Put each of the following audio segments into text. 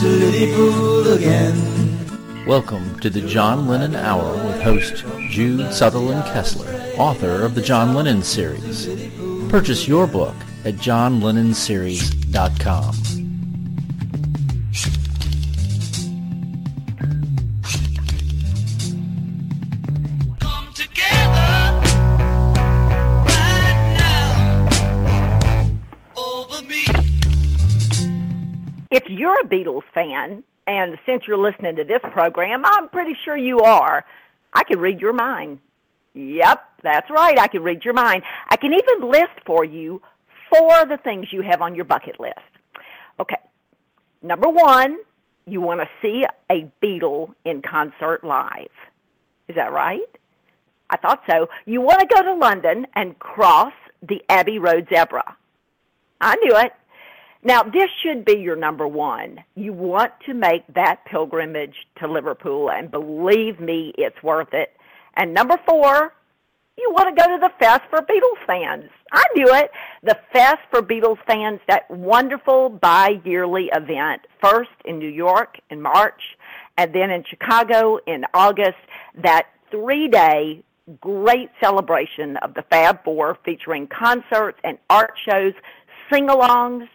Tootsie Pool again. Welcome to the John Lennon Hour with host Jude Southerland Kessler, author of the John Lennon series. Purchase your book at johnlennonseries.com. Beatles fan, and since you're listening to this program, I'm pretty sure you are, I can read your mind. Yep, that's right, I can read your mind. I can even list for you four of the things you have on your bucket list. Okay, number one, you want to see a Beatle in concert live. Is that right? I thought so. You want to go to London and cross the Abbey Road zebra. I knew it. Now, this should be your number one. You want to make that pilgrimage to Liverpool, and believe me, it's worth it. And number four, you want to go to the Fest for Beatles fans. I knew it. The Fest for Beatles fans, that wonderful bi-yearly event, first in New York in March, and then in Chicago in August, that three-day great celebration of the Fab Four featuring concerts and art shows, sing-alongs,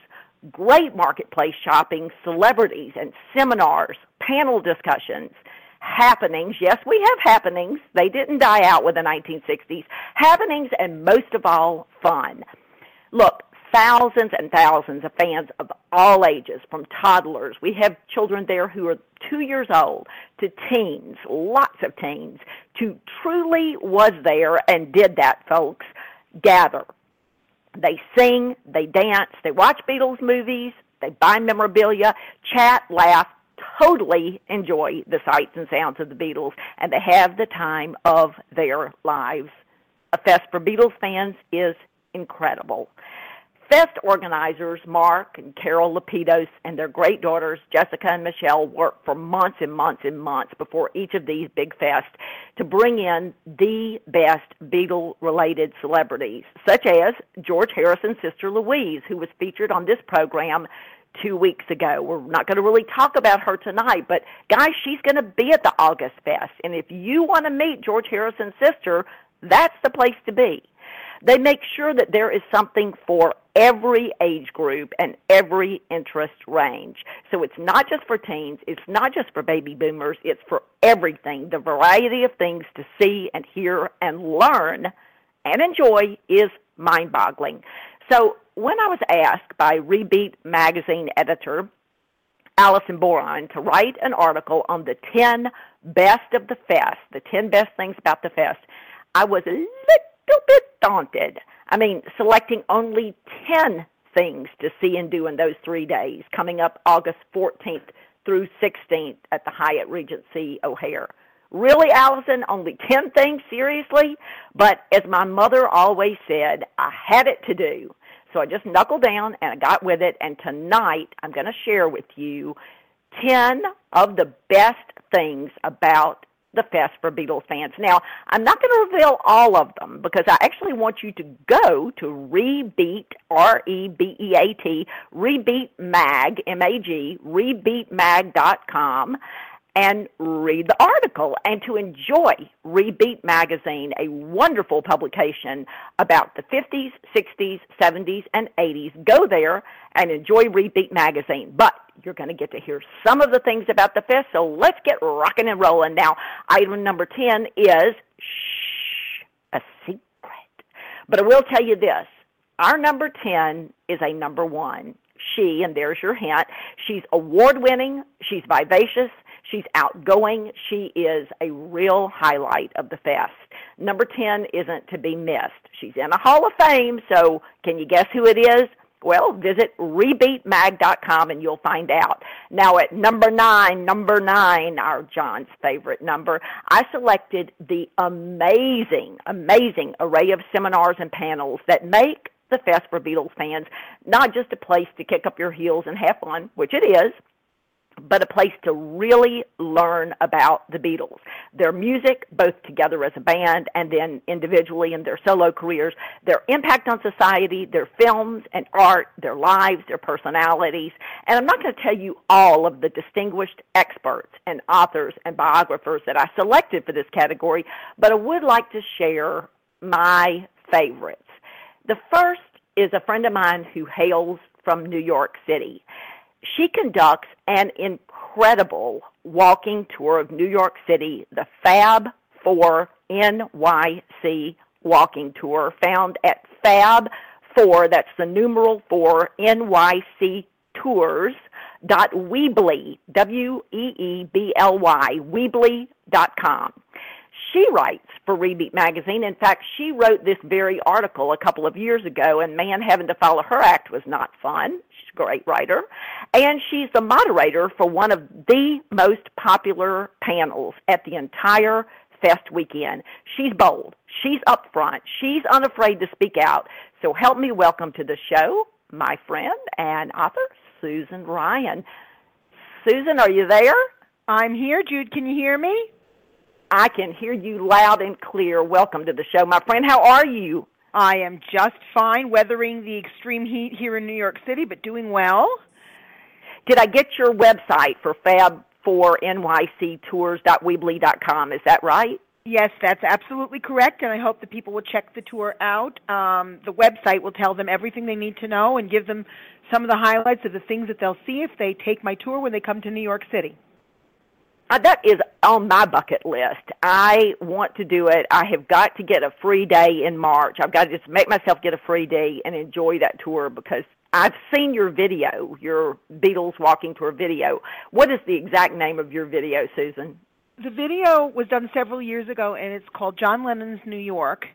great marketplace shopping, celebrities and seminars, panel discussions, happenings. Yes, we have happenings. They didn't die out with the 1960s. Happenings and most of all, fun. Look, thousands and thousands of fans of all ages, from toddlers. We have children there who are two years old to teens, lots of teens, to truly was there and did that, folks, gather. They sing, they dance, they watch Beatles movies, they buy memorabilia, chat, laugh, totally enjoy the sights and sounds of the Beatles, and they have the time of their lives. A Fest for Beatles fans is incredible. Fest organizers Mark and Carol Lapidus and their great daughters Jessica and Michelle worked for months and months and months before each of these big fests to bring in the best Beatle related celebrities, such as George Harrison's sister Louise, who was featured on this program two weeks ago. We're not going to really talk about her tonight, but guys, she's going to be at the August Fest. And if you want to meet George Harrison's sister, that's the place to be. They make sure that there is something for every age group and every interest range. So it's not just for teens, it's not just for baby boomers, it's for everything. The variety of things to see and hear and learn and enjoy is mind boggling. So when I was asked by Rebeat magazine editor Allison Boron to write an article on the 10 best of the fest, the 10 best things about the fest, I was a little bit daunted. I mean, selecting only 10 things to see and do in those three days, coming up August 14th through 16th at the Hyatt Regency O'Hare. Really, Allison? Only 10 things? Seriously? But as my mother always said, I had it to do. So I just knuckled down and I got with it. And tonight I'm going to share with you 10 of the best things about the Fest for Beatles fans. Now, I'm not going to reveal all of them because I actually want you to go to Rebeat, R-E-B-E-A-T, Rebeat Mag, M-A-G, rebeatmag.com and read the article and to enjoy Rebeat Magazine, a wonderful publication about the 50s, 60s, 70s, and 80s. Go there and enjoy Rebeat Magazine. But you're going to get to hear some of the things about the fest, so let's get rocking and rolling. Now, item number 10 is shh, a secret. But I will tell you this. Our number 10 is a number one. She, and there's your hint, she's award winning, she's vivacious, She's outgoing. She is a real highlight of the fest. Number 10 isn't to be missed. She's in a Hall of Fame, so can you guess who it is? Well, visit rebeatmag.com and you'll find out. Now at number nine, number nine, our John's favorite number, I selected the amazing, amazing array of seminars and panels that make the Fest for Beatles fans not just a place to kick up your heels and have fun, which it is, but a place to really learn about the Beatles. Their music, both together as a band and then individually in their solo careers, their impact on society, their films and art, their lives, their personalities. And I'm not going to tell you all of the distinguished experts and authors and biographers that I selected for this category, but I would like to share my favorites. The first is a friend of mine who hails from New York City. She conducts an incredible walking tour of New York City, the Fab 4 NYC walking tour, found at Fab 4, that's the numeral 4 NYC Tours dot Weebly, W-E-E-B-L-Y, Weebly dot com she writes for Rebeat magazine. In fact, she wrote this very article a couple of years ago, and man, having to follow her act was not fun. Great writer. And she's the moderator for one of the most popular panels at the entire Fest weekend. She's bold. She's upfront. She's unafraid to speak out. So help me welcome to the show my friend and author, Susan Ryan. Susan, are you there? I'm here, Jude. Can you hear me? I can hear you loud and clear. Welcome to the show, my friend. How are you? I am just fine, weathering the extreme heat here in New York City, but doing well. Did I get your website for fab4nyctours.weebly.com? Is that right? Yes, that's absolutely correct, and I hope that people will check the tour out. Um, the website will tell them everything they need to know and give them some of the highlights of the things that they'll see if they take my tour when they come to New York City. Uh, that is on my bucket list. I want to do it. I have got to get a free day in March. I've got to just make myself get a free day and enjoy that tour because I've seen your video, your Beatles walking tour video. What is the exact name of your video, Susan? The video was done several years ago and it's called John Lennon's New York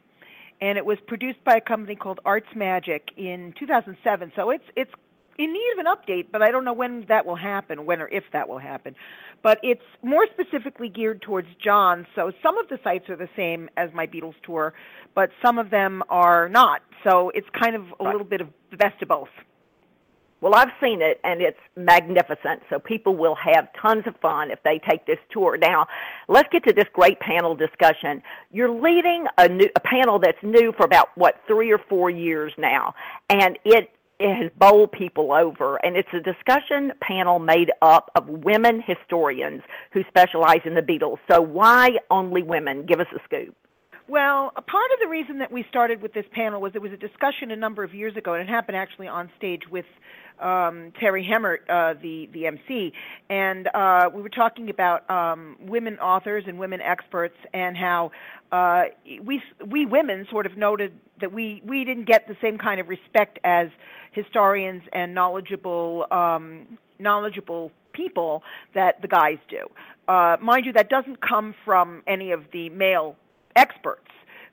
and it was produced by a company called Arts Magic in 2007. So it's it's in need of an update, but I don't know when that will happen, when or if that will happen. But it's more specifically geared towards John, so some of the sites are the same as my Beatles tour, but some of them are not. So it's kind of a right. little bit of the best of both. Well, I've seen it and it's magnificent. So people will have tons of fun if they take this tour. Now, let's get to this great panel discussion. You're leading a new a panel that's new for about what 3 or 4 years now, and it it has bowled people over, and it's a discussion panel made up of women historians who specialize in the Beatles. So, why only women? Give us a scoop. Well, a part of the reason that we started with this panel was there was a discussion a number of years ago, and it happened actually on stage with um, Terri Hemmert, uh, the the MC, and uh, we were talking about um, women authors and women experts, and how uh, we we women sort of noted that we we didn't get the same kind of respect as historians and knowledgeable um, knowledgeable people that the guys do. Uh, mind you, that doesn't come from any of the male experts.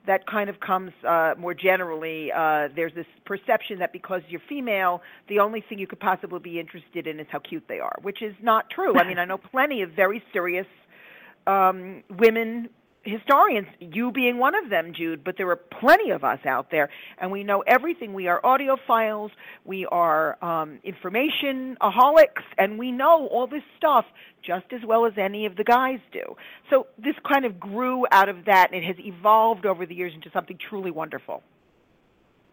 That kind of comes uh, more generally. Uh, there's this perception that because you're female, the only thing you could possibly be interested in is how cute they are, which is not true. I mean, I know plenty of very serious um, women historians, you being one of them, Jude, but there are plenty of us out there, and we know everything. We are audiophiles, we are um, information aholics, and we know all this stuff just as well as any of the guys do. So this kind of grew out of that, and it has evolved over the years into something truly wonderful.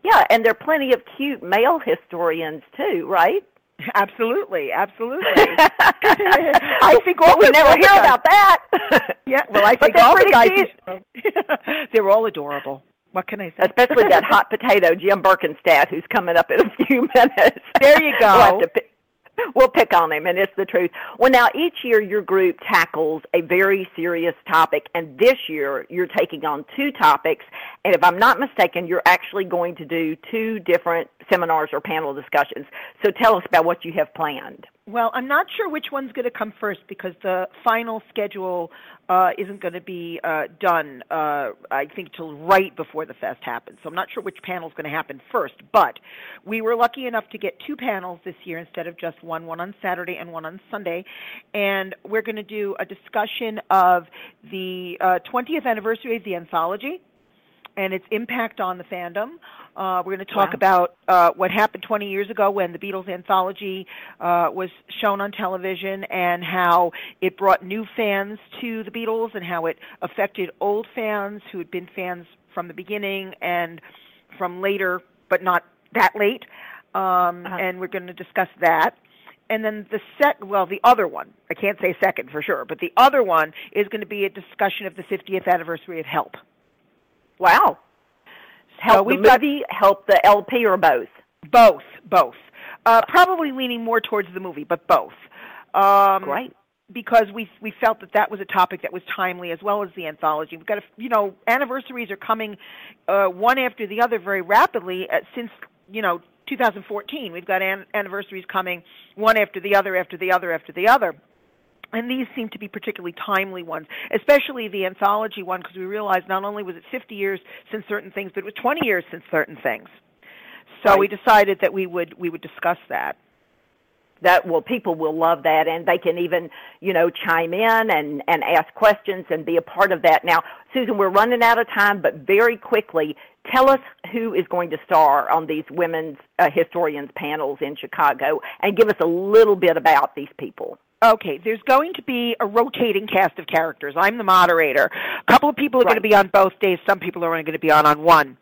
Yeah, and there are plenty of cute male historians too, right? Absolutely, absolutely. I think all we never hear about that. yeah, well, I think all the guys. they're all adorable. What can I say? Especially that hot potato, Jim Berkenstadt, who's coming up in a few minutes. There you go. We'll we'll pick on him, and it's the truth. Well, now each year your group tackles a very serious topic, and this year you're taking on two topics. And if I'm not mistaken, you're actually going to do two different seminars or panel discussions. So tell us about what you have planned. Well, I'm not sure which one's going to come first because the final schedule uh, isn't going to be uh, done, uh, I think, till right before the fest happens. So I'm not sure which panel is going to happen first. But we were lucky enough to get two panels this year instead of just one, one on Saturday and one on Sunday. And we're going to do a discussion of the 20th uh, anniversary of the anthology and its impact on the fandom. Uh, we're going to talk Wow. about uh, what happened 20 years ago when the Beatles anthology uh, was shown on television and how it brought new fans to the Beatles and how it affected old fans who had been fans from the beginning and from later, but not that late. Um, Uh-huh. And we're going to discuss that. And then the sec, well, the other one, I can't say second for sure, but the other one is going to be a discussion of the 50th anniversary of Help. Wow. Help the we've got- help the LP, or both? Both, both. Uh, probably leaning more towards the movie, but both. Um, Great. Because we we felt that that was a topic that was timely as well as the anthology. We've got a, you know anniversaries are coming uh, one after the other very rapidly uh, since you know 2014. We've got an- anniversaries coming one after the other after the other after the other. And these seem to be particularly timely ones, especially the anthology one, because we realized not only was it 50 years since certain things, but it was 20 years since certain things. So we decided that we would we would discuss that. that well people will love that and they can even you know chime in and and ask questions and be a part of that now susan we're running out of time but very quickly tell us who is going to star on these women's uh, historians panels in chicago and give us a little bit about these people Okay, there's going to be a rotating cast of characters. I'm the moderator. A couple of people are going to be on both days. Some people are only going to be on on one.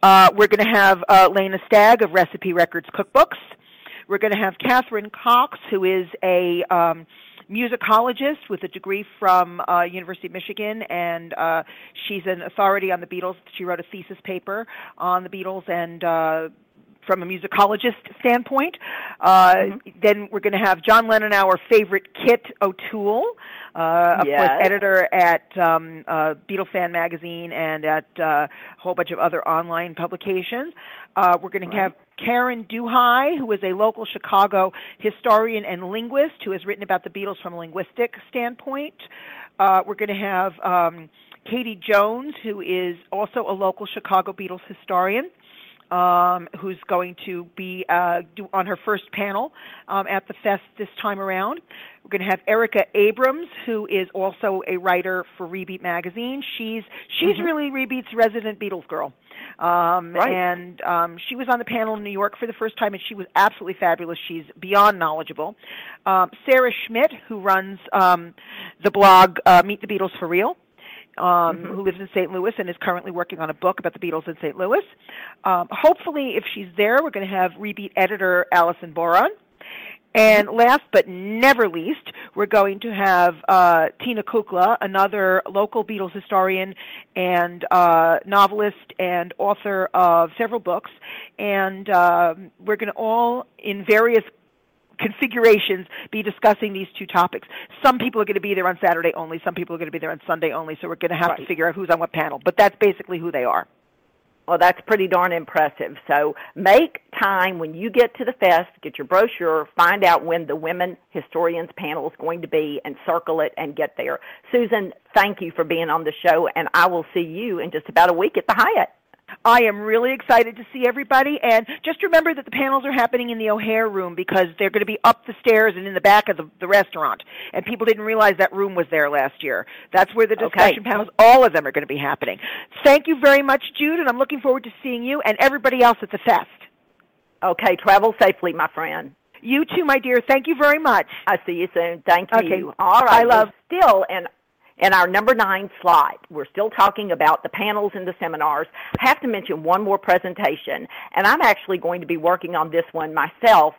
Uh, we're going to have uh, Lena Stagg of Recipe Records Cookbooks. We're going to have Catherine Cox, who is a um, musicologist with a degree from uh, University of Michigan, and uh, she's an authority on the Beatles. She wrote a thesis paper on the Beatles and. Uh, from a musicologist standpoint. Uh, Then we're going to have John Lennon, our favorite Kit O'Toole, uh, of Yes. course, editor at um, uh, Beatle Fan Magazine and at uh, a whole bunch of other online publications. Uh, we're going to have Karen Duhai, who is a local Chicago historian and linguist who has written about the Beatles from a linguistic standpoint. Uh, we're going to have um, Katie Jones, who is also a local Chicago Beatles historian um, who's going to be uh, do, on her first panel um, at the fest this time around. We're going to have Erica Abrams, who is also a writer for Rebeat magazine. She's she's really Rebeat's resident Beatles girl, um, Right. and um, she was on the panel in New York for the first time, and she was absolutely fabulous. She's beyond knowledgeable. Um, Sarah Schmidt, who runs um, the blog uh, Meet the Beatles for Real um, who lives in St. Louis and is currently working on a book about the Beatles in St. Louis. Um, hopefully, if she's there, we're going to have rebeat editor Allison Boron. And last but never least, we're going to have uh, Tina Kukla, another local Beatles historian and uh, novelist and author of several books. And um we're going to all, in various configurations be discussing these two topics. Some people are going to be there on Saturday only, some people are going to be there on Sunday only, so we're going to have to figure out who's on what panel. But that's basically who they are. Well, that's pretty darn impressive. So make time when you get to the fest, get your brochure, find out when the Women Historians panel is going to be, and circle it and get there. Susan, thank you for being on the show, and I will see you in just about a week at the Hyatt. I am really excited to see everybody, and just remember that the panels are happening in the O'Hare room because they're going to be up the stairs and in the back of the, the restaurant. And people didn't realize that room was there last year. That's where the discussion Okay. panels, all of them, are going to be happening. Thank you very much, Jude, and I'm looking forward to seeing you and everybody else at the fest. Okay, travel safely, my friend. You too, my dear. Thank you very much. I see you soon. Thank Okay. you. All right. I love- still in in our number nine slide. We're still talking about the panels and the seminars. I have to mention one more presentation, and I'm actually going to be working on this one myself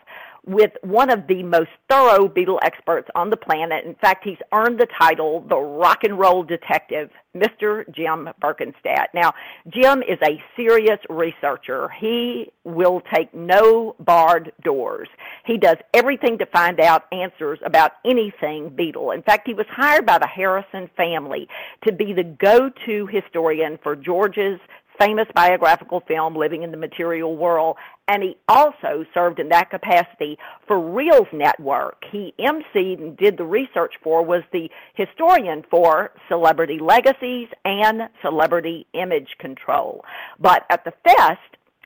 with one of the most thorough Beatle experts on the planet. In fact, he's earned the title the rock and roll detective, Mr. Jim Berkenstadt. Now, Jim is a serious researcher. He will take no barred doors. He does everything to find out answers about anything Beatle. In fact, he was hired by the Harrison family to be the go-to historian for George's famous biographical film Living in the Material World and he also served in that capacity for Reelz Network. He emceed and did the research for was the historian for Celebrity Legacies and Celebrity Image Control. But at the fest,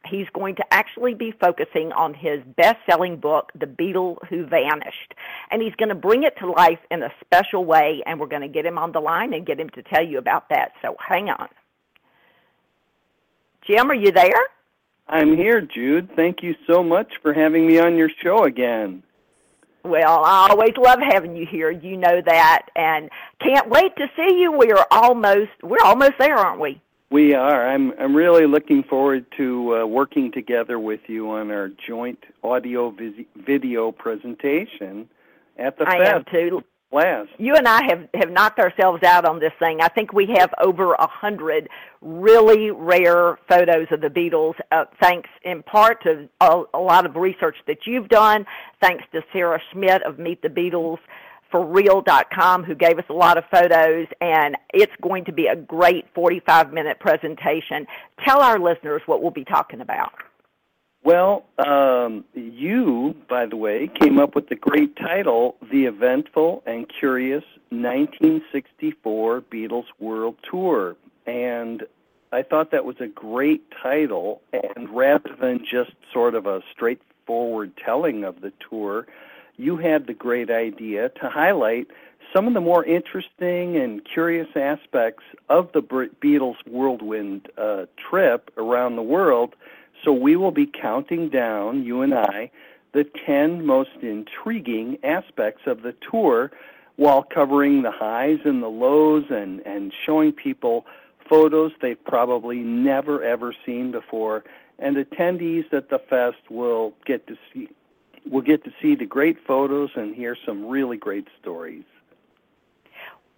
he's going to actually be focusing on his best-selling book, The Beatle Who Vanished. And he's going to bring it to life in a special way, and we're going to get him on the line and get him to tell you about that. So hang on. Jim, are you there? I'm here, Jude. Thank you so much for having me on your show again. Well, I always love having you here. You know that, and can't wait to see you. We are almost we're almost there, aren't we? We are. I'm I'm really looking forward to uh, working together with you on our joint audio vis- video presentation at the I fest am too. Last. You and I have have knocked ourselves out on this thing. I think we have over a hundred really rare photos of the Beatles, uh, thanks in part to a, a lot of research that you've done. Thanks to Sarah Schmidt of Meet the Beatles for real.com who gave us a lot of photos and it's going to be a great 45 minute presentation. Tell our listeners what we'll be talking about. Well, um, you, by the way, came up with the great title, The Eventful and Curious 1964 Beatles World Tour. And I thought that was a great title. And rather than just sort of a straightforward telling of the tour, you had the great idea to highlight some of the more interesting and curious aspects of the Beatles whirlwind uh, trip around the world. So we will be counting down, you and I, the 10 most intriguing aspects of the tour while covering the highs and the lows and, and showing people photos they've probably never ever seen before. And attendees at the fest will get to see will get to see the great photos and hear some really great stories.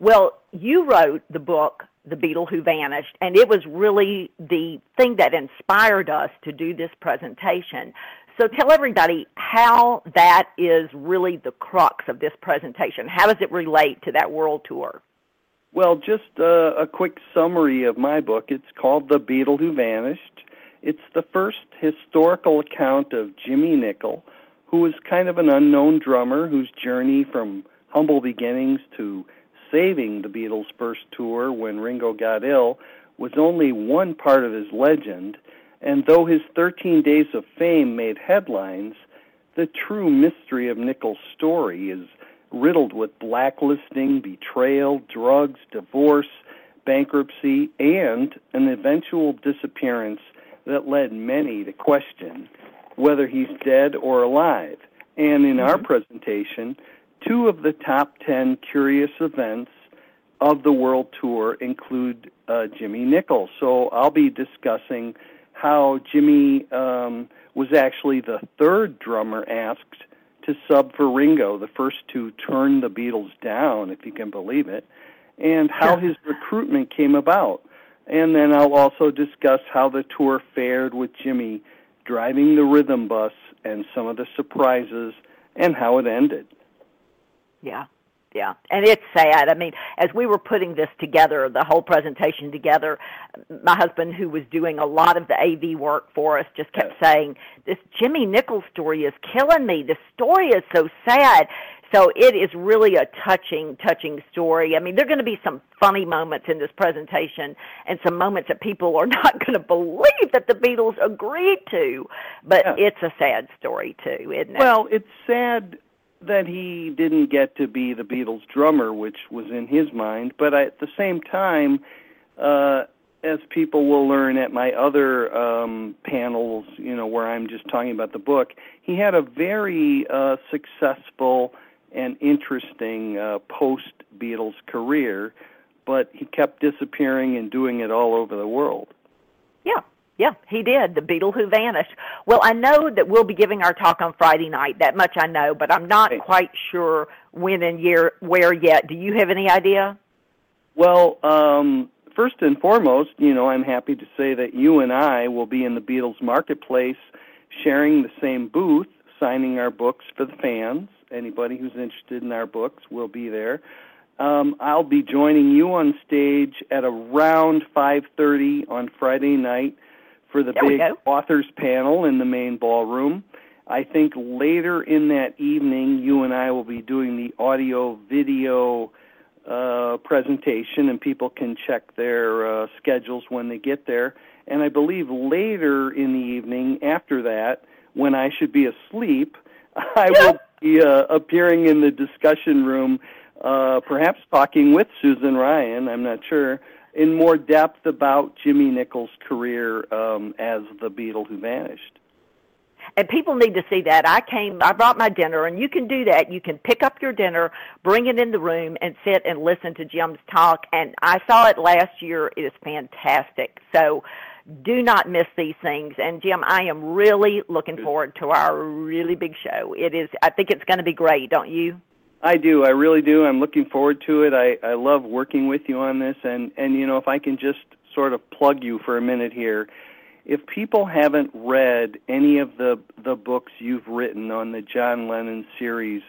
Well, you wrote the book The Beatle Who Vanished, and it was really the thing that inspired us to do this presentation. So tell everybody how that is really the crux of this presentation. How does it relate to that world tour? Well, just a quick summary of my book. It's called The Beatle Who Vanished. It's the first historical account of Jimmy Nicol, who was kind of an unknown drummer whose journey from humble beginnings to saving the Beatles' first tour when Ringo got ill was only one part of his legend, and though his 13 Days of Fame made headlines, the true mystery of Nicol's story is riddled with blacklisting, betrayal, drugs, divorce, bankruptcy, and an eventual disappearance that led many to question whether he's dead or alive. And in our mm-hmm. presentation, two of the top 10 curious events of the world tour include uh, Jimmy Nichols. So I'll be discussing how Jimmy um, was actually the third drummer asked to sub for Ringo, the first to turn the Beatles down, if you can believe it, and how his recruitment came about. And then I'll also discuss how the tour fared with Jimmy driving the rhythm bus and some of the surprises and how it ended. Yeah. Yeah, and it's sad. I mean, as we were putting this together, the whole presentation together, my husband, who was doing a lot of the AV work for us, just kept saying, "This Jimmy Nichols story is killing me. The story is so sad." So it is really a touching, touching story. I mean, there are going to be some funny moments in this presentation and some moments that people are not going to believe that the Beatles agreed to. But Yeah. it's a sad story too, isn't it? Well, it's sad that he didn't get to be the Beatles drummer, which was in his mind. But at the same time, uh, as people will learn at my other um, panels, you know, where I'm just talking about the book, he had a very uh, successful and interesting uh, post Beatles career, but he kept disappearing and doing it all over the world. Yeah, yeah, he did. The Beatle Who Vanished. Well, I know that we'll be giving our talk on Friday night. That much I know, but I'm not quite sure when and year where yet. Do you have any idea? Well, um, first and foremost, you know, I'm happy to say that you and I will be in the Beatles marketplace sharing the same booth, signing our books for the fans. Anybody who's interested in our books will be there. Um, I'll be joining you on stage at around 5:30 on Friday night for the There big authors panel in the main ballroom. I think later in that evening, you and I will be doing the audio video uh, presentation, and people can check their uh, schedules when they get there. And I believe later in the evening, after that, when I should be asleep, I will be uh, appearing in the discussion room, uh, perhaps talking with Susan Ryan. I'm not sure in more depth about Jimmy Nicol's career um, as the Beatle who vanished. And people need to see that. I came, I brought my dinner, and you can do that. You can pick up your dinner, bring it in the room, and sit and listen to Jim's talk. And I saw it last year. It is fantastic. So do not miss these things. And Jim, I am really looking forward to our really big show. It is, I think it's going to be great, don't you? I do. I really do. I'm looking forward to it. I, I love working with you on this. And, and, you know, if I can just sort of plug you for a minute here, if people haven't read any of the, the books you've written on the John Lennon series,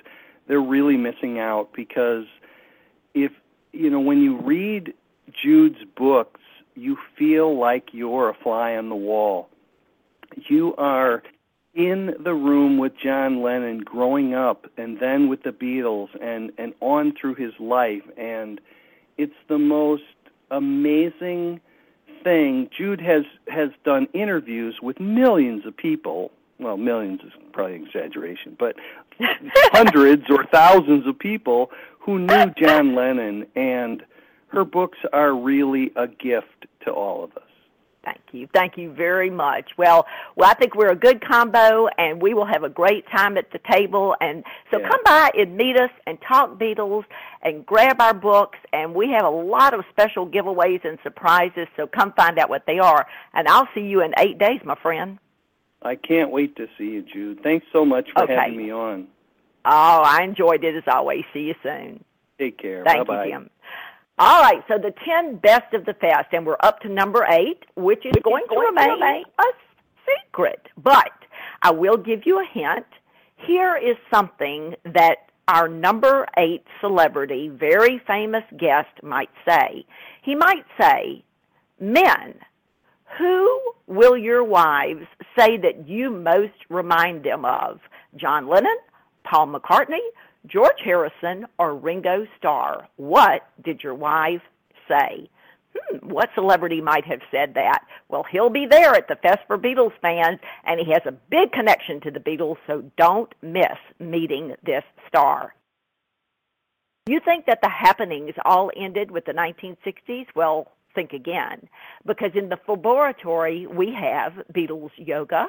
they're really missing out because if, you know, when you read Jude's books, you feel like you're a fly on the wall. You are in the room with John Lennon growing up and then with the Beatles and and on through his life. And it's the most amazing thing. Jude has has done interviews with millions of people. Well millions is probably an exaggeration but hundreds or thousands of people who knew John Lennon. And her books are really a gift to all of us Thank you. Thank you very much. Well, well, I think we're a good combo, and we will have a great time at the table. And so Yeah. come by and meet us and talk Beatles and grab our books. And we have a lot of special giveaways and surprises. So come find out what they are. And I'll see you in eight days, my friend. I can't wait to see you Jude thanks so much for Okay. having me on Oh, I enjoyed it as always. See you soon. take care Thank bye bye you, Jim. All right, so the 10 best of the fest, and we're up to number eight, which is going, to, remain a secret. But I will give you a hint. Here is something that our number eight celebrity, very famous guest, might say. He might say, Men, who will your wives say that you most remind them of? John Lennon, Paul McCartney, George Harrison, or Ringo Starr? What did your wife say? Hmm, what celebrity might have said that? Well, he'll be there at the Fest for Beatles fans, and he has a big connection to the Beatles, so don't miss meeting this star. You think that the happenings all ended with the 1960s? Well, think again. Because in the Faboratory, we have Beatles yoga,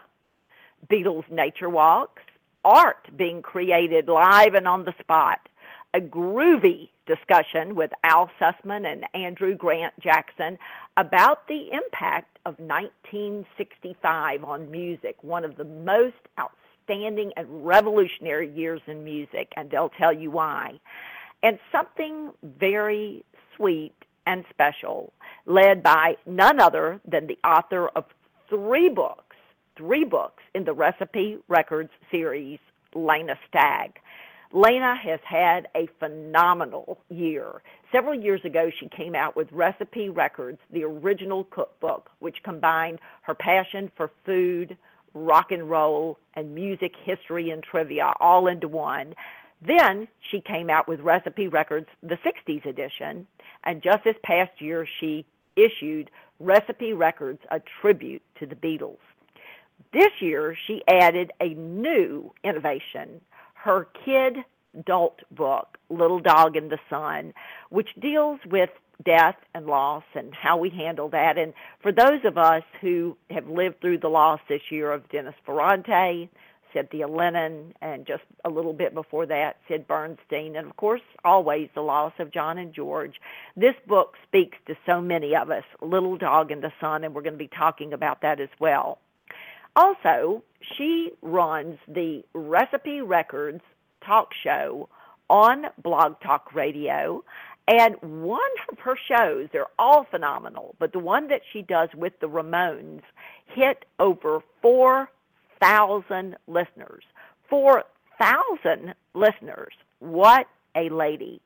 Beatles nature walks, art being created live and on the spot, a groovy discussion with Al Sussman and Andrew Grant Jackson about the impact of 1965 on music, one of the most outstanding and revolutionary years in music, and they'll tell you why. And something very sweet and special, led by none other than the author of three books, three books in the Recipe Records series, Lena Stagg. Lena has had a phenomenal year. Several years ago, she came out with Recipe Records, the original cookbook, which combined her passion for food, rock and roll, and music history and trivia all into one. Then she came out with Recipe Records, the 60s edition, and just this past year, she issued Recipe Records, a tribute to the Beatles. This year, she added a new innovation, her kid adult book, Little Dog in the Sun, which deals with death and loss and how we handle that. And for those of us who have lived through the loss this year of Dennis Ferrante, Cynthia Lennon, and just a little bit before that, Sid Bernstein, and of course, always the loss of John and George. This book speaks to so many of us, Little Dog in the Sun, and we're going to be talking about that as well. Also, she runs the Recipe Records talk show on Blog Talk Radio. And one of her shows, they're all phenomenal, but the one that she does with the Ramones hit over 4,000 listeners. 4,000 listeners. What a lady.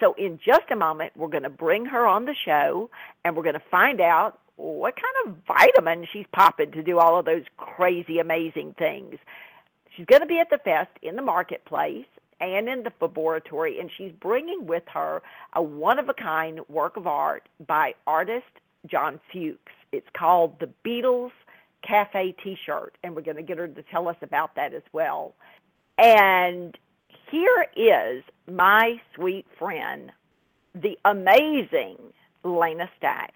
So, in just a moment, we're going to bring her on the show and we're going to find out what kind of vitamin she's popping to do all of those crazy, amazing things. She's going to be at the fest in the marketplace and in the Faboratory, and she's bringing with her a one of a kind work of art by artist John Fuchs. It's called the Beatles Cafe t shirt, and we're going to get her to tell us about that as well. And here is my sweet friend, the amazing Lena Stagg.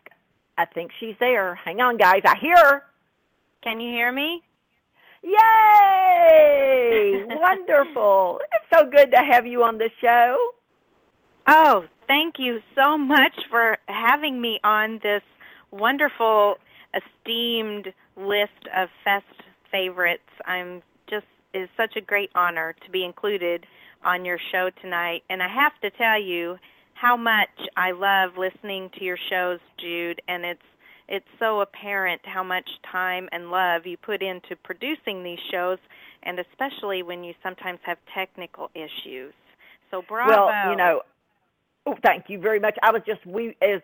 I think she's there. Hang on, guys. I hear her. Can you hear me? Yay! Wonderful. It's so good to have you on the show. Oh, thank you so much for having me on this wonderful, esteemed list of Fest favorites. I'm just is such a great honor to be included on your show tonight, and I have to tell you how much I love listening to your shows, Jude, and it's it's so apparent how much time and love you put into producing these shows, and especially when you sometimes have technical issues. So bravo. Well, you know, oh, thank you very much. I was just we as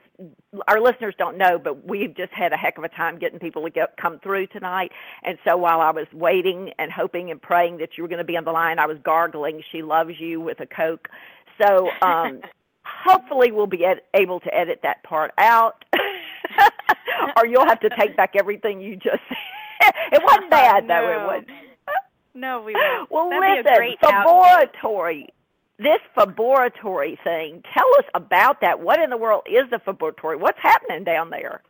our listeners don't know, but we've just had a heck of a time getting people to get come through tonight. And so while I was waiting and hoping and praying that you were going to be on the line, I was gargling "She loves you" with a coke. So um, hopefully we'll be ed- able to edit that part out. or you'll have to take back everything you just said. it wasn't bad no. though, it was. No, we won't. Well, That'd listen, be a great out- Faboratory. This Faboratory thing. Tell us about that. What in the world is the Faboratory? What's happening down there?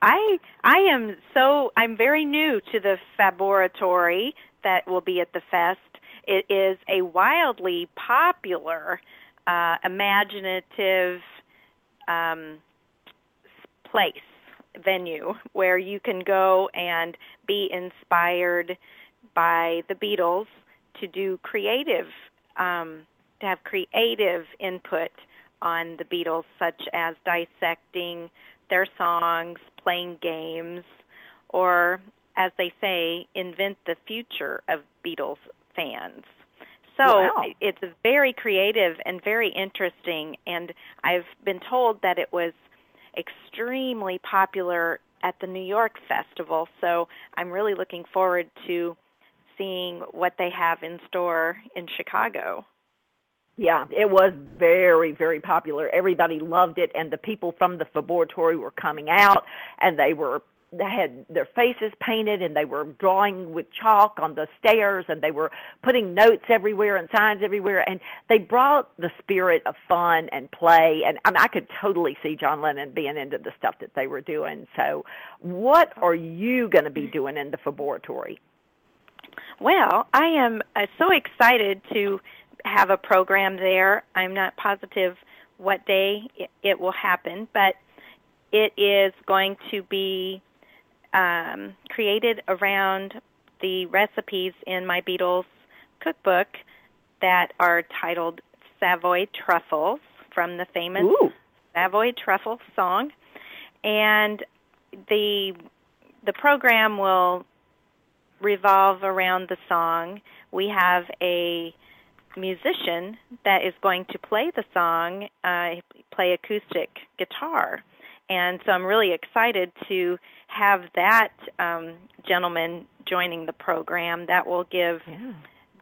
I I am so I'm very new to the Faboratory that will be at the fest. It is a wildly popular, uh, imaginative um, place venue where you can go and be inspired by the Beatles to do creative, um, to have creative input on the Beatles, such as dissecting their songs, playing games, or, as they say, invent the future of Beatles fans. So Wow. it's very creative and very interesting, and I've been told that it was extremely popular at the New York Festival. So I'm really looking forward to seeing what they have in store in Chicago. Yeah, it was very, very popular. Everybody loved it, and the people from the Faboratory were coming out, and they were they had their faces painted, and they were drawing with chalk on the stairs, and they were putting notes everywhere and signs everywhere, and they brought the spirit of fun and play. And I, mean, I could totally see John Lennon being into the stuff that they were doing. So, what are you going to be doing in the Faboratory? Well, I am uh, so excited to have a program there. I'm not positive what day it, it will happen, but it is going to be um, created around the recipes in my Beatles cookbook that are titled Savoy Truffles from the famous Ooh. Savoy Truffle song, and the the program will revolve around the song. We have a musician that is going to play the song, uh, play acoustic guitar. And so I'm really excited to have that um, gentleman joining the program. That will give Yeah.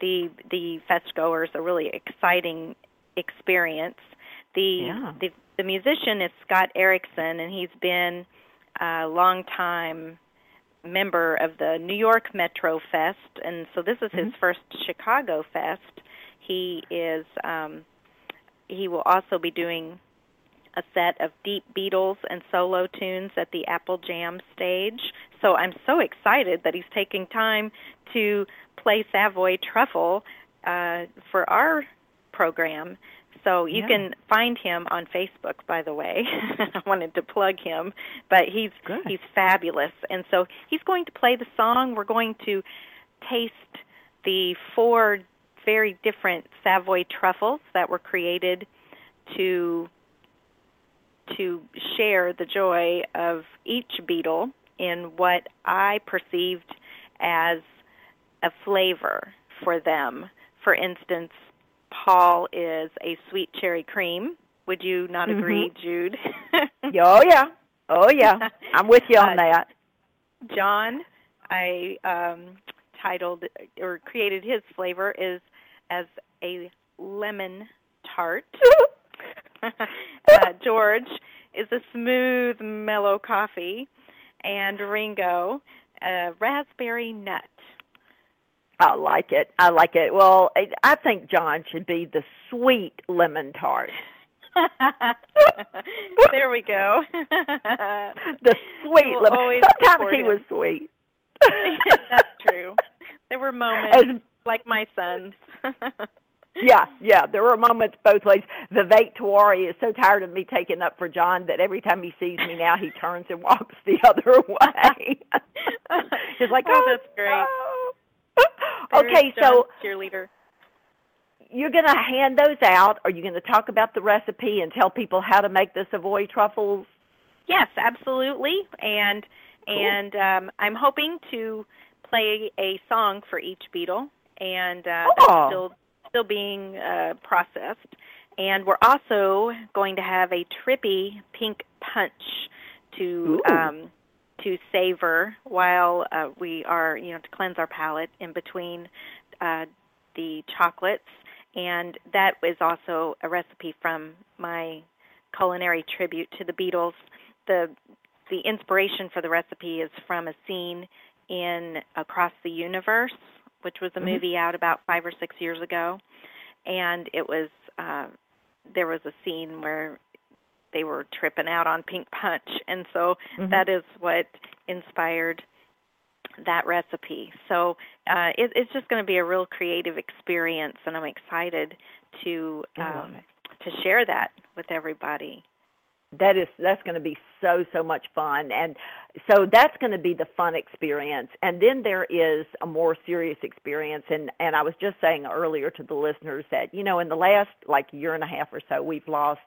the the fest goers a really exciting experience. The Yeah. the the musician is Scott Erickson, and he's been a long time member of the New York Metro Fest, and so this is his first Chicago Fest. He is um, he will also be doing a set of deep Beatles and solo tunes at the Apple Jam stage. So I'm so excited that he's taking time to play Savoy Truffle uh, for our program. So you Yeah. can find him on Facebook, by the way. I wanted to plug him, but he's Good. he's fabulous, and so he's going to play the song. We're going to taste the four very different Savoy truffles that were created to to share the joy of each Beatle in what I perceived as a flavor for them. For instance, Paul is a sweet cherry cream. Would you not Mhm. agree, Jude? Oh yeah, oh yeah. I'm with you on Uh, that. John, I um, titled or created his flavor is as a lemon tart. uh, George is a smooth, mellow coffee, and Ringo, a raspberry nut. I like it. I like it. Well, I I think John should be the sweet lemon tart. there we go. The sweet. We'll always Sometimes he him. was sweet. That's true. There were moments As- like my son's. Yeah, yeah. There were moments both ways. Vivek Tiwari is so tired of me taking up for John that every time he sees me now, he turns and walks the other way. He's like, Oh, that's great. no." okay, so cheerleader. you're going to hand those out. Are you going to talk about the recipe and tell people how to make the Savoy truffles? Yes, absolutely. And and um, I'm hoping to play a song for each Beatle, and uh, Oh. that's still still being uh, processed. And we're also going to have a trippy pink punch to um, to savor while uh, we are you know to cleanse our palate in between uh, the chocolates. And that is also a recipe from my culinary tribute to the Beatles. The the inspiration for the recipe is from a scene in Across the Universe, which was a Mhm. movie out about five or six years ago, and it was uh, there was a scene where they were tripping out on pink punch, and so Mhm. that is what inspired that recipe. So uh, it, it's just going to be a real creative experience, and I'm excited to um, to share that with everybody. that is that's going to be so so much fun. And so that's going to be the fun experience. And then there is a more serious experience. And and I was just saying earlier to the listeners that you know in the last like year and a half or so we've lost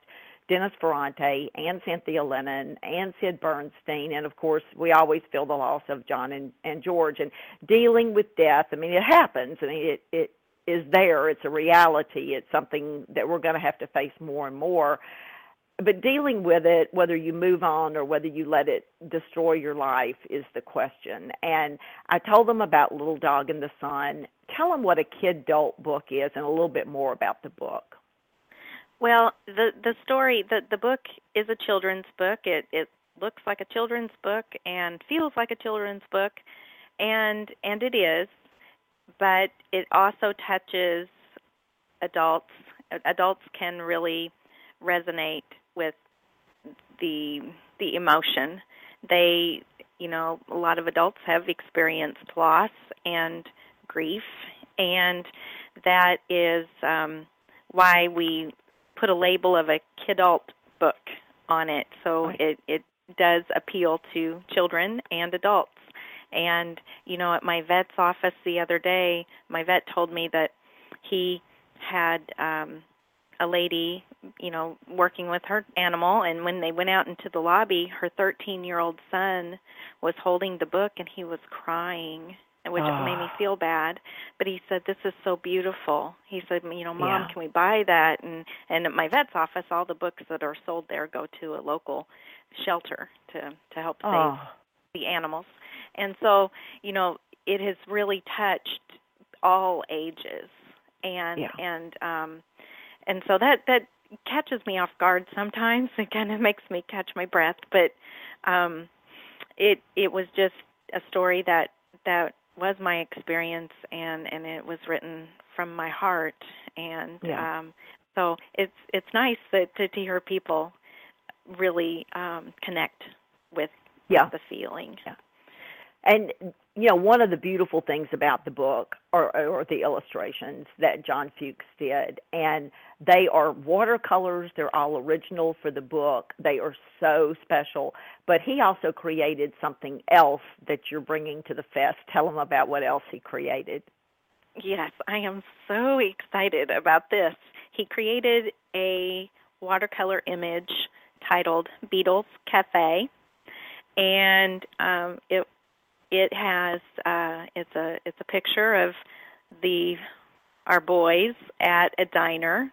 Dennis Ferrante and Cynthia Lennon and Sid Bernstein. And of course we always feel the loss of John and and George. And dealing with death I mean it happens. I mean it it is there. It's a reality. It's something that we're going to have to face more and more but dealing with it, whether you move on or whether you let it destroy your life, is the question. And I told them about Little Dog in the Sun. Tell them what a kid adult book is and a little bit more about the book. Well, the the story the the book is a children's book. It it looks like a children's book and feels like a children's book, and and it is, but it also touches adults. Adults can really resonate the the emotion. They, you know, a lot of adults have experienced loss and grief, and that is um, why we put a label of a kidult book on it. So Right. it it does appeal to children and adults. And you know, at my vet's office the other day, my vet told me that he had um a lady, you know, working with her animal and when they went out into the lobby, her 13-year-old son was holding the book and he was crying, which Ah. made me feel bad. But he said this is so beautiful. He said, you know, mom, Yeah. can we buy that? And and at my vet's office, all the books that are sold there go to a local shelter to to help save Oh, the animals. And so, you know, it has really touched all ages. And Yeah. and um and so that that catches me off guard sometimes. It kind of makes me catch my breath, but um it it was just a story that that was my experience and and it was written from my heart and Yeah. um so it's it's nice that to, to hear people really um connect with yeah. the feeling. Yeah. And you know, one of the beautiful things about the book are, are the illustrations that John Fuchs did, and they are watercolors. They're all original for the book. They are so special. But he also created something else that you're bringing to the fest. Tell them about what else he created. Yes, I am so excited about this. He created a watercolor image titled Beatles Cafe, and um, it it has uh, it's a it's a picture of the our boys at a diner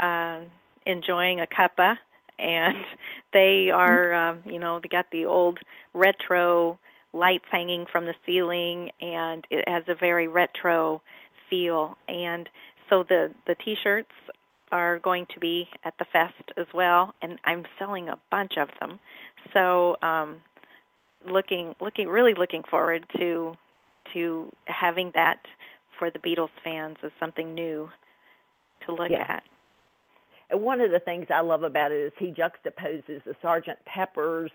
um, enjoying a cuppa, and they are um, you know they got the old retro lights hanging from the ceiling, and it has a very retro feel. And so the the t-shirts are going to be at the fest as well, and I'm selling a bunch of them. So um, looking looking really looking forward to to having that for the Beatles fans as something new to look Yeah. at. And one of the things I love about it is he juxtaposes the Sergeant Pepper's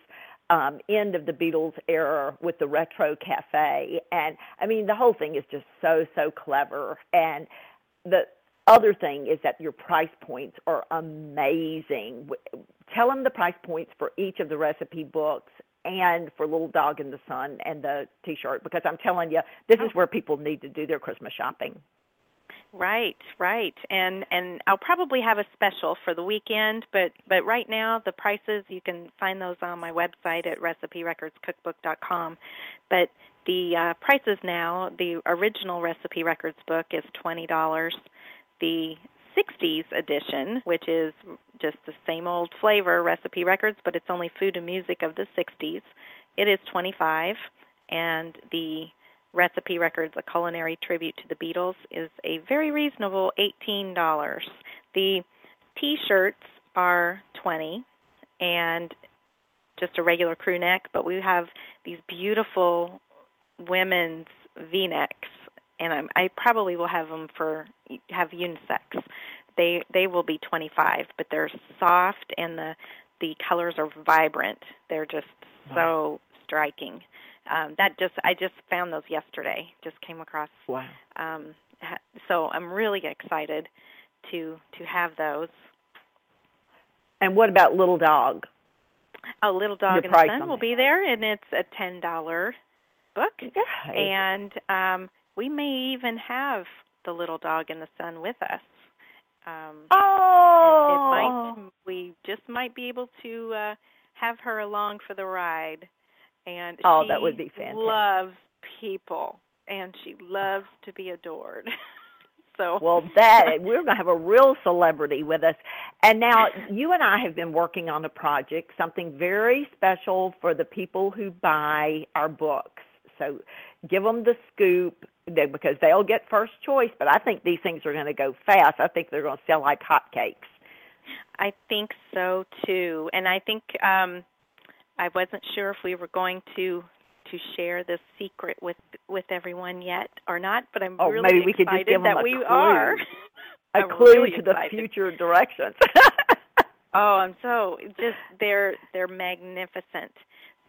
um, end of the Beatles era with the retro cafe, and I mean the whole thing is just so so clever. And the other thing is that your price points are amazing. Tell them the price points for each of the recipe books and for Little Dog in the Sun and the T-shirt because I'm telling you, this is where people need to do their Christmas shopping. Right, right. And and I'll probably have a special for the weekend, but but right now the prices you can find those on my website at reciperecordscookbook.com. But the uh prices now, the original recipe records book is $20. The 60s edition, which is just the same old flavor recipe records, but it's only food and music of the 60s. It is 25 and the Recipe Records, a culinary tribute to the Beatles, is a very reasonable $18. The t-shirts are 20 and just a regular crew neck, but we have these beautiful women's V-necks and I'm, I probably will have them for have unisex. They they will be 25, but they're soft and the the colors are vibrant. They're just so striking um, that just I just found those yesterday. Just came across. Wow. Um, ha- so I'm really excited to to have those. And what about Little Dog? A little dog Your in the sun will be there, and it's a ten dollar book. Good. And um, we may even have the little dog in the sun with us. Um, oh, it might we just might be able to uh, have her along for the ride. And Oh, that would be fantastic. loves people, and she loves to be adored. so Well, that we're going to have a real celebrity with us. And now you and I have been working on a project, something very special for the people who buy our books. So give them the scoop because they'll get first choice. But I think these things are going to go fast. I think they're going to sell like hotcakes. I think so too, and I think um, I wasn't sure if we were going to to share this secret with with everyone yet or not, but I'm Oh, really maybe we could just excited give 'em that a we clue. are. A clue really to the future directions. Oh, I'm so just they're they're magnificent.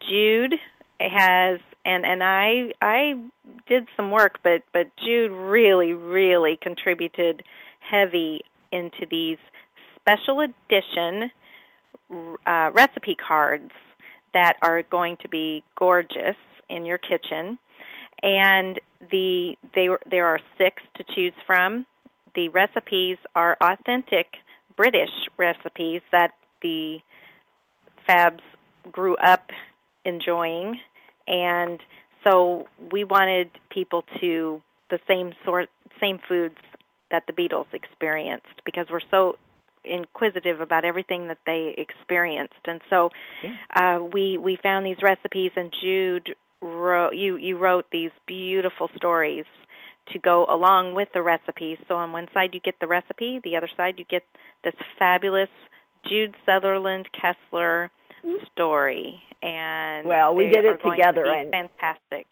Jude has and and I I did some work, but but Jude really really contributed heavy into these special edition uh, recipe cards that are going to be gorgeous in your kitchen. And the they there are six to choose from. The recipes are authentic British recipes that the Fabs grew up enjoying, and so we wanted people to the same sort same foods that the Beatles experienced because we're so inquisitive about everything that they experienced, and so uh, we we found these recipes, and Jude wrote you you wrote these beautiful stories to go along with the recipes. So on one side you get the recipe, the other side you get this fabulous Jude Southerland Kessler story. And Well, we did it together to and- fantastic.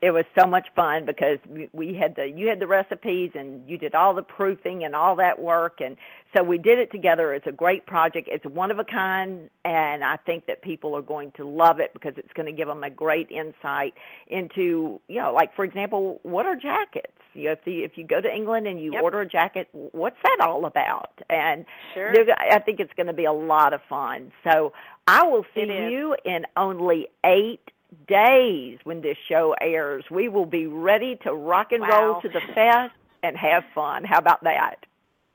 It was so much fun because we- had the you had the recipes and you did all the proofing and all that work. And so we did it together. It's a great project. It's one of a kind and i think that people are going to love it because it's going to give them a great insight into you know like for example what are jackets? You know if the, if you go to england and you Yep. order a jacket what's that all about? And Sure. i think it's going to be a lot of fun. So i will see you in only eight days when this show airs. We will be ready to rock and roll to the fest and have fun. How about that?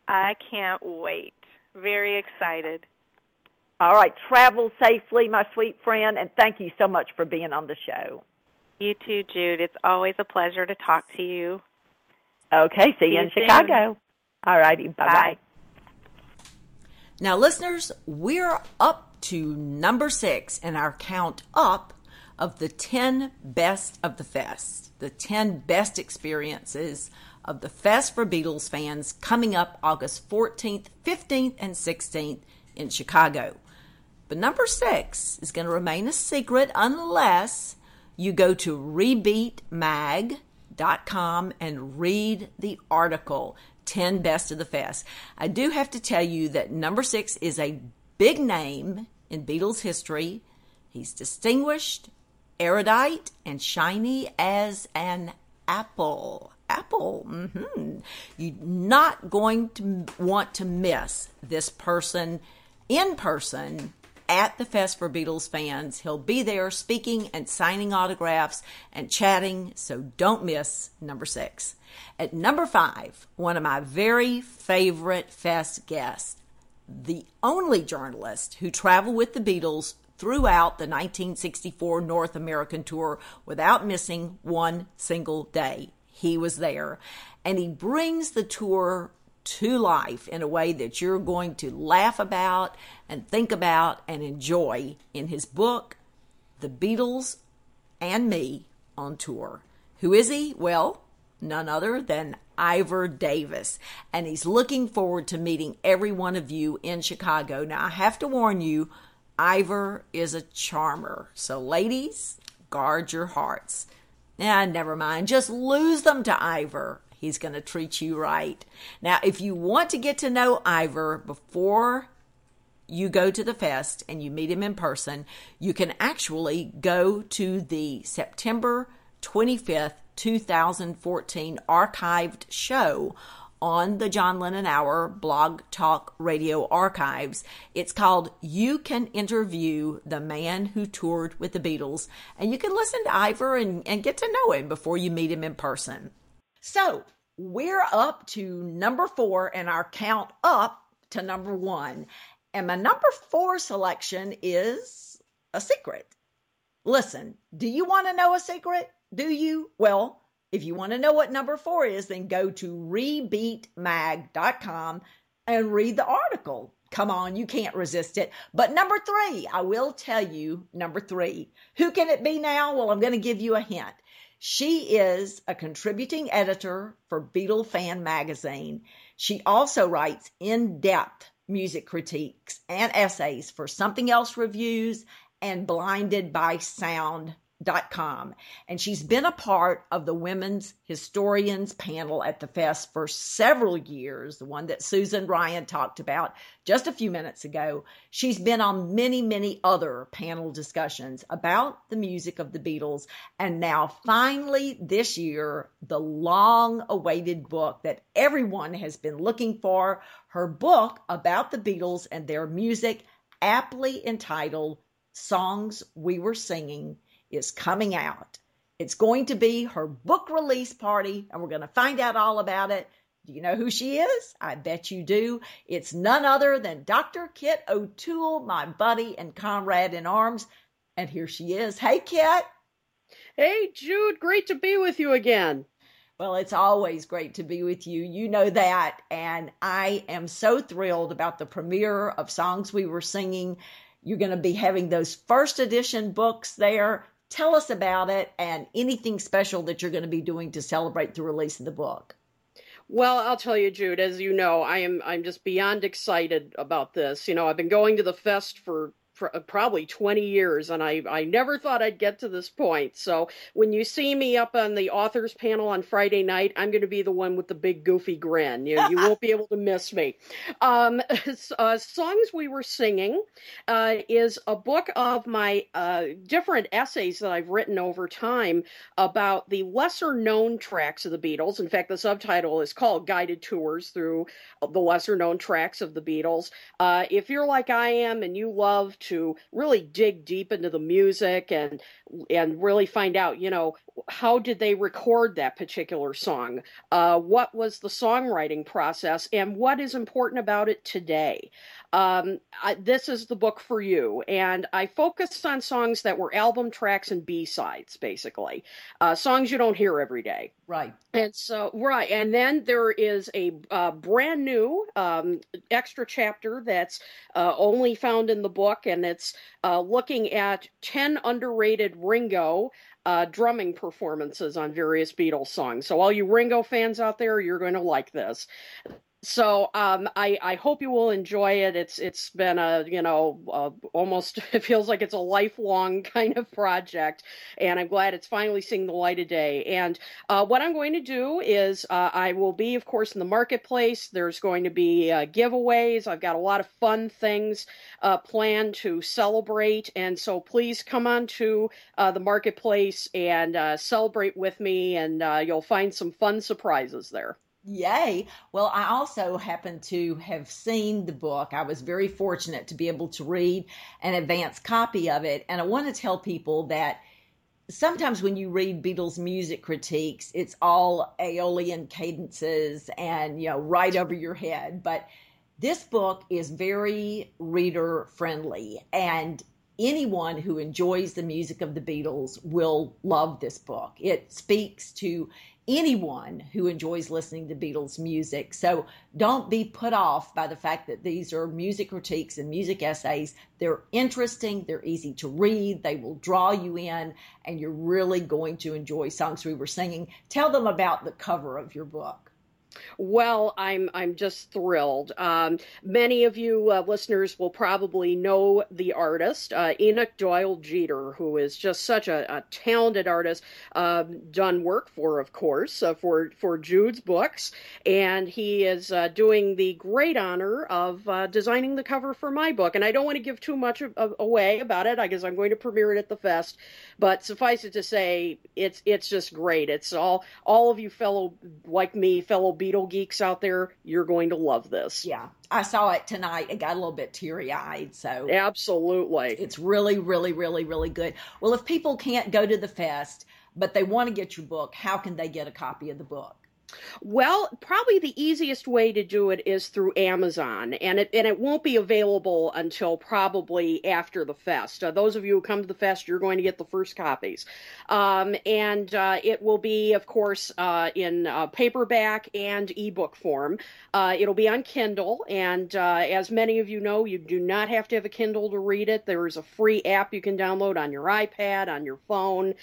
I can't wait. Very excited. All right, travel safely, my sweet friend, and thank you so much for being on the show. You too, Jude. It's always a pleasure to talk to you. Okay, see, you you in soon. Chicago. All righty, bye bye. Bye. Now, listeners, we're up to number six in our count up of the 10 best of the fest, the 10 best experiences of the Fest for Beatles fans coming up August 14th, 15th, and 16th in Chicago. But number six is going to remain a secret unless you go to rebeatmag.com and read the article 10 best of the fest. I do have to tell you that number six is a big name in Beatles history. He's distinguished, erudite, and shiny as an apple. Apple. hmm You're not going to want to miss this person in person at the Fest for Beatles fans. He'll be there speaking and signing autographs and chatting, so don't miss number six. At number five, one of my very favorite Fest guests, the only journalist who traveled with the Beatles throughout the 1964 North American tour without missing one single day. He was there. And he brings the tour to life in a way that you're going to laugh about and think about and enjoy in his book, The Beatles and Me on Tour. Who is he? Well, none other than Ivor Davis. And he's looking forward to meeting every one of you in Chicago. Now, I have to warn you, Ivor is a charmer. So, ladies, guard your hearts. And never mind, just lose them to Ivor. He's going to treat you right. Now, if you want to get to know Ivor before you go to the fest and you meet him in person, you can actually go to the September 25th, 2014 archived show on the John Lennon Hour blog talk radio archives. It's called You Can Interview the Man Who Toured with the Beatles. And you can listen to Ivor and, and get to know him before you meet him in person. So we're up to number four and our count up to number one. And my number four selection is a secret. Listen, do you want to know a secret? Do you? Well, if you want to know what number four is, then go to rebeatmag.com and read the article. Come on, you can't resist it. But number three, I will tell you number three. Who can it be now? Well, I'm going to give you a hint. She is a contributing editor for Beatlefan magazine. She also writes in depth music critiques and essays for Something Else Reviews and Blinded by Sound com. And she's been a part of the Women's Historians panel at the Fest for several years, the one that Susan Ryan talked about just a few minutes ago. She's been on many, many other panel discussions about the music of the Beatles. And now, finally, this year, the long awaited book that everyone has been looking for her book about the Beatles and their music, aptly entitled Songs We Were Singing is coming out. It's going to be her book release party, and we're going to find out all about it. Do you know who she is? I bet you do. It's none other than Dr. Kit O'Toole, my buddy and comrade in arms. And here she is. Hey, Kit. Hey, Jude. Great to be with you again. Well, it's always great to be with you. You know that. And I am so thrilled about the premiere of Songs We Were Singing. You're going to be having those first edition books there. Tell us about it and anything special that you're going to be doing to celebrate the release of the book. Well, I'll tell you, Jude. As you know, I am I'm just beyond excited about this. You know, I've been going to the fest for uh, probably 20 years and I, I never thought I'd get to this point. So when you see me up on the authors panel on Friday night, I'm going to be the one with the big goofy grin. You, you won't be able to miss me. Um, uh, Songs We Were Singing uh, is a book of my uh, different essays that I've written over time about the lesser known tracks of the Beatles. In fact, the subtitle is called Guided Tours Through the Lesser Known Tracks of the Beatles. Uh, if you're like I am and you love to really dig deep into the music and and really find out, you know, how did they record that particular song? Uh, what was the songwriting process, and what is important about it today? Um, I, this is the book for you. And I focused on songs that were album tracks and B sides, basically, uh, songs you don't hear every day. Right. And so, right. And then there is a uh, brand new um, extra chapter that's uh, only found in the book, and it's uh, looking at 10 underrated Ringo uh, drumming performances on various Beatles songs. So, all you Ringo fans out there, you're going to like this. So um, I, I hope you will enjoy it. It's it's been a you know uh, almost it feels like it's a lifelong kind of project, and I'm glad it's finally seeing the light of day. And uh, what I'm going to do is uh, I will be, of course, in the marketplace. There's going to be uh, giveaways. I've got a lot of fun things uh, planned to celebrate, and so please come on to the marketplace and celebrate with me, and you'll find some fun surprises there. Yay. Well, I also happen to have seen the book. I was very fortunate to be able to read an advance copy of it. And I want to tell people that sometimes when you read Beatles music critiques, it's all Aeolian cadences and, you know, right over your head. But this book is very reader friendly and anyone who enjoys the music of the Beatles will love this book. It speaks to anyone who enjoys listening to Beatles music. So don't be put off by the fact that these are music critiques and music essays. They're interesting, they're easy to read, they will draw you in, and you're really going to enjoy songs we were singing. Tell them about the cover of your book. Well, I'm I'm just thrilled. Um, many of you uh, listeners will probably know the artist uh, Enoch Doyle Jeter, who is just such a, a talented artist. Um, done work for, of course, uh, for for Jude's books, and he is uh, doing the great honor of uh, designing the cover for my book. And I don't want to give too much of, of, away about it, I guess I'm going to premiere it at the fest. But suffice it to say, it's it's just great. It's all all of you fellow like me, fellow Beatle geeks out there, you're going to love this. Yeah. I saw it tonight. It got a little bit teary eyed. So, absolutely. It's really, really, really, really good. Well, if people can't go to the fest, but they want to get your book, how can they get a copy of the book? Well, probably the easiest way to do it is through Amazon, and it and it won't be available until probably after the fest. Uh, those of you who come to the fest, you're going to get the first copies, um, and uh, it will be, of course, uh, in uh, paperback and ebook form. Uh, it'll be on Kindle, and uh, as many of you know, you do not have to have a Kindle to read it. There is a free app you can download on your iPad, on your phone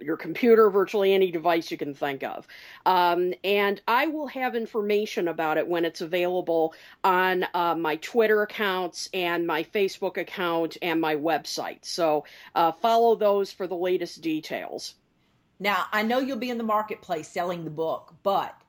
your computer, virtually any device you can think of. Um, and I will have information about it when it's available on uh, my Twitter accounts and my Facebook account and my website. So uh, follow those for the latest details. Now, I know you'll be in the marketplace selling the book, but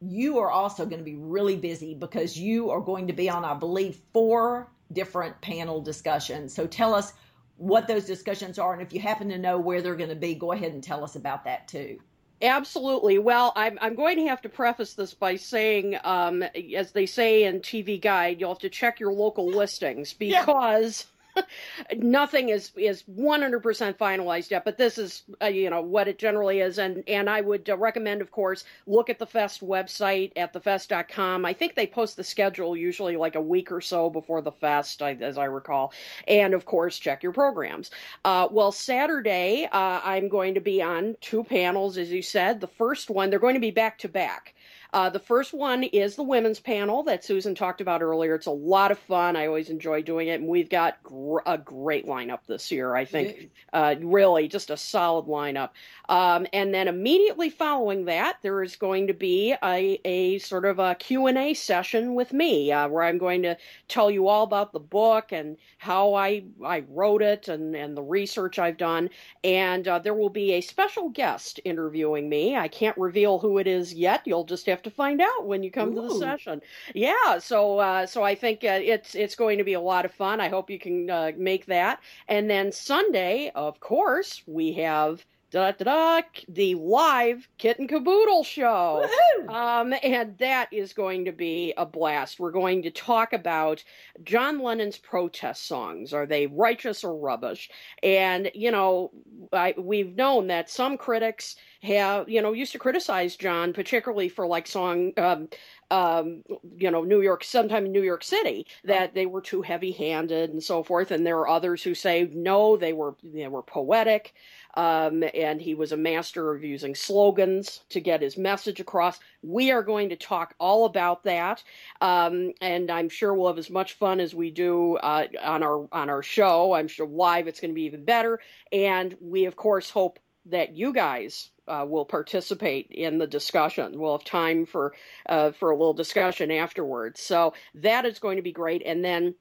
you are also going to be really busy because you are going to be on, I believe, four different panel discussions. So tell us what those discussions are. And if you happen to know where they're going to be, go ahead and tell us about that too. Absolutely. Well, I'm, I'm going to have to preface this by saying, um, as they say in TV Guide, you'll have to check your local listings because. Yeah nothing is is 100% finalized yet but this is uh, you know what it generally is and and I would uh, recommend of course look at the fest website at thefest.com I think they post the schedule usually like a week or so before the fest as I recall and of course check your programs. Uh, well Saturday uh, I'm going to be on two panels as you said. The first one they're going to be back to back uh, the first one is the women's panel that Susan talked about earlier. It's a lot of fun. I always enjoy doing it, and we've got gr- a great lineup this year. I think uh, really just a solid lineup. Um, and then immediately following that, there is going to be a, a sort of a Q and A session with me, uh, where I'm going to tell you all about the book and how I I wrote it and and the research I've done. And uh, there will be a special guest interviewing me. I can't reveal who it is yet. You'll just have have to find out when you come Ooh. to the session. Yeah, so uh, so I think uh, it's it's going to be a lot of fun. I hope you can uh, make that. And then Sunday, of course, we have da da da the live Kit and Caboodle show. Um, and that is going to be a blast. We're going to talk about John Lennon's protest songs. Are they righteous or rubbish? And you know, I, we've known that some critics have you know used to criticize John, particularly for like song. Um, um, you know, New York, sometime in New York City, that they were too heavy-handed and so forth. And there are others who say no, they were they were poetic. Um, and he was a master of using slogans to get his message across. We are going to talk all about that, um, and I'm sure we'll have as much fun as we do uh, on our on our show. I'm sure live it's going to be even better, and we of course hope that you guys uh, will participate in the discussion. We'll have time for uh, for a little discussion afterwards. So that is going to be great. And then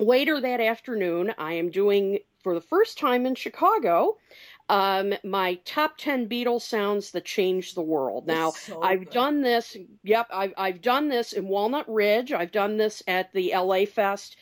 later that afternoon, I am doing for the first time in Chicago. Um, my top 10 Beatles sounds that changed the world. Now, so I've good. done this. Yep, I've, I've done this in Walnut Ridge. I've done this at the LA Fest.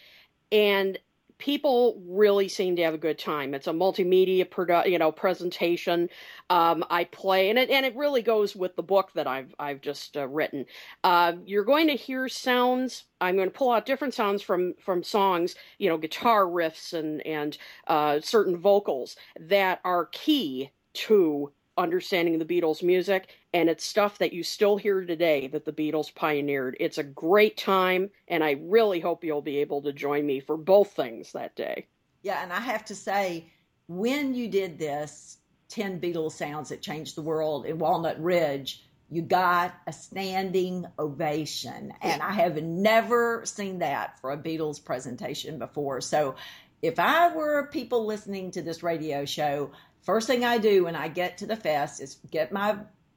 And people really seem to have a good time. It's a multimedia produ- you know presentation. Um, I play and it and it really goes with the book that I've I've just uh, written. Uh, you're going to hear sounds. I'm going to pull out different sounds from from songs, you know, guitar riffs and and uh, certain vocals that are key to understanding the Beatles music and it's stuff that you still hear today that the Beatles pioneered. It's a great time and I really hope you'll be able to join me for both things that day. Yeah, and I have to say, when you did this 10 Beatles sounds that changed the world in Walnut Ridge, you got a standing ovation. And I have never seen that for a Beatles presentation before. So if I were people listening to this radio show, first thing I do when I get to the fest is get my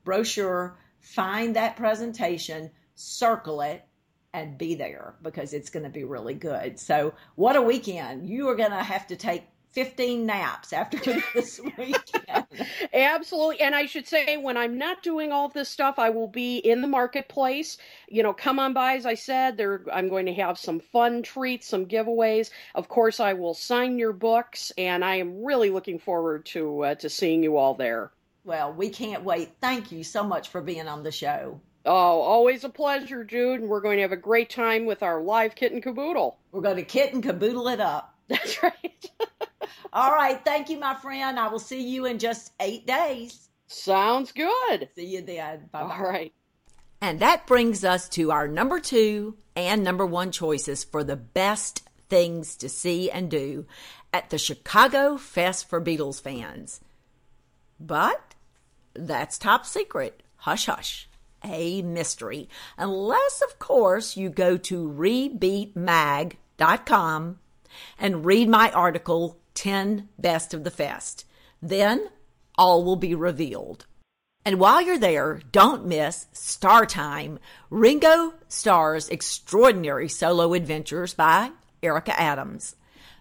brochure, find that presentation, circle it, and be there because it's going to be really good. So, what a weekend! You are going to have to take 15 naps after this weekend. Absolutely. And I should say, when I'm not doing all this stuff, I will be in the marketplace. You know, come on by, as I said. There, I'm going to have some fun treats, some giveaways. Of course, I will sign your books, and I am really looking forward to uh, to seeing you all there. Well, we can't wait. Thank you so much for being on the show. Oh, always a pleasure, Jude. And we're going to have a great time with our live Kit and Caboodle. We're going to kit and caboodle it up. That's right. All right. Thank you, my friend. I will see you in just eight days. Sounds good. See you then. Bye bye. All right. And that brings us to our number two and number one choices for the best things to see and do at the Chicago Fest for Beatles fans. But that's top secret. Hush, hush. A mystery. Unless, of course, you go to rebeatmag.com and read my article, 10 Best of the Fest. Then all will be revealed. And while you're there, don't miss Star Time, Ringo Starr's Extraordinary Solo Adventures by Erica Adams.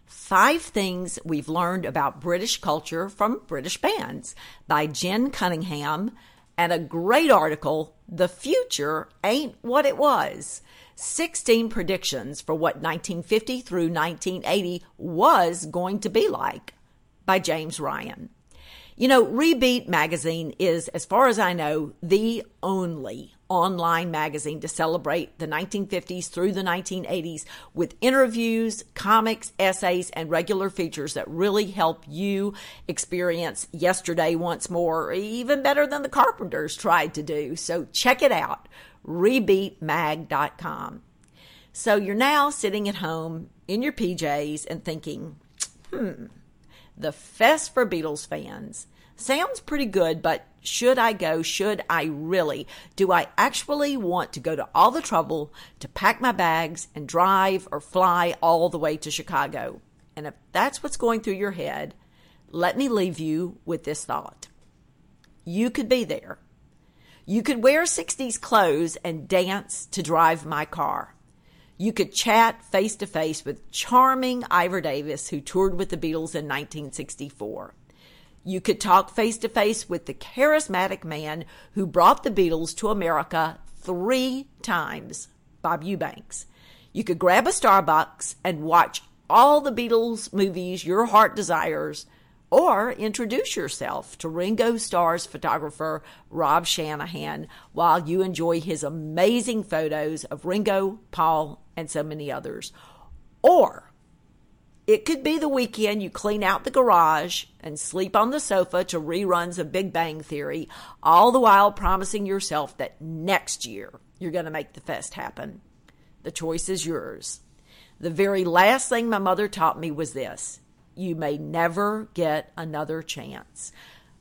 Five Things We've Learned About British Culture from British Bands by Jen Cunningham, and a great article, The Future Ain't What It Was 16 Predictions for What 1950 through 1980 Was Going to Be Like by James Ryan. You know, Rebeat Magazine is, as far as I know, the only online magazine to celebrate the 1950s through the 1980s with interviews, comics, essays, and regular features that really help you experience yesterday once more, even better than the Carpenters tried to do. So check it out, rebeatmag.com. So you're now sitting at home in your PJs and thinking, hmm, the Fest for Beatles fans. Sounds pretty good, but should I go? Should I really? Do I actually want to go to all the trouble to pack my bags and drive or fly all the way to Chicago? And if that's what's going through your head, let me leave you with this thought. You could be there. You could wear 60s clothes and dance to drive my car. You could chat face to face with charming Ivor Davis, who toured with the Beatles in 1964. You could talk face to face with the charismatic man who brought the Beatles to America three times, Bob Eubanks. You could grab a Starbucks and watch all the Beatles movies your heart desires, or introduce yourself to Ringo Starr's photographer, Rob Shanahan, while you enjoy his amazing photos of Ringo, Paul, and so many others. Or it could be the weekend you clean out the garage and sleep on the sofa to reruns of Big Bang Theory, all the while promising yourself that next year you're going to make the fest happen. The choice is yours. The very last thing my mother taught me was this you may never get another chance.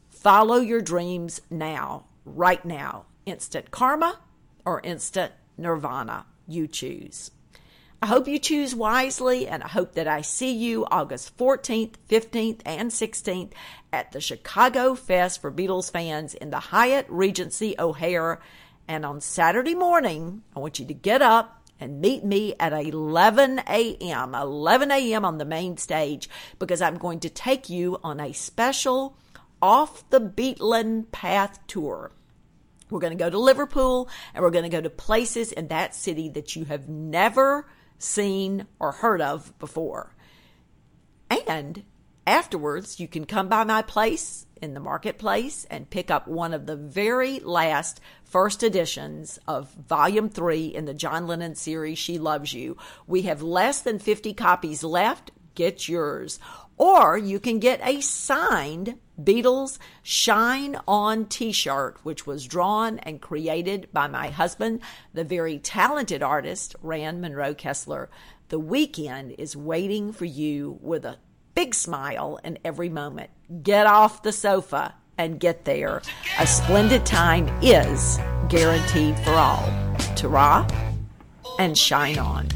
Follow your dreams now, right now. Instant karma or instant nirvana. You choose. I hope you choose wisely, and I hope that I see you August 14th, 15th, and 16th at the Chicago Fest for Beatles fans in the Hyatt Regency O'Hare. And on Saturday morning, I want you to get up and meet me at 11 a.m. 11 a.m. on the main stage because I'm going to take you on a special off the Beatland Path tour. We're going to go to Liverpool and we're going to go to places in that city that you have never seen or heard of before. And afterwards, you can come by my place in the marketplace and pick up one of the very last first editions of volume three in the John Lennon series, She Loves You. We have less than 50 copies left. Get yours. Or you can get a signed Beatles Shine On t shirt, which was drawn and created by my husband, the very talented artist, Rand Monroe Kessler. The weekend is waiting for you with a big smile in every moment. Get off the sofa and get there. A splendid time is guaranteed for all. Ta and shine on.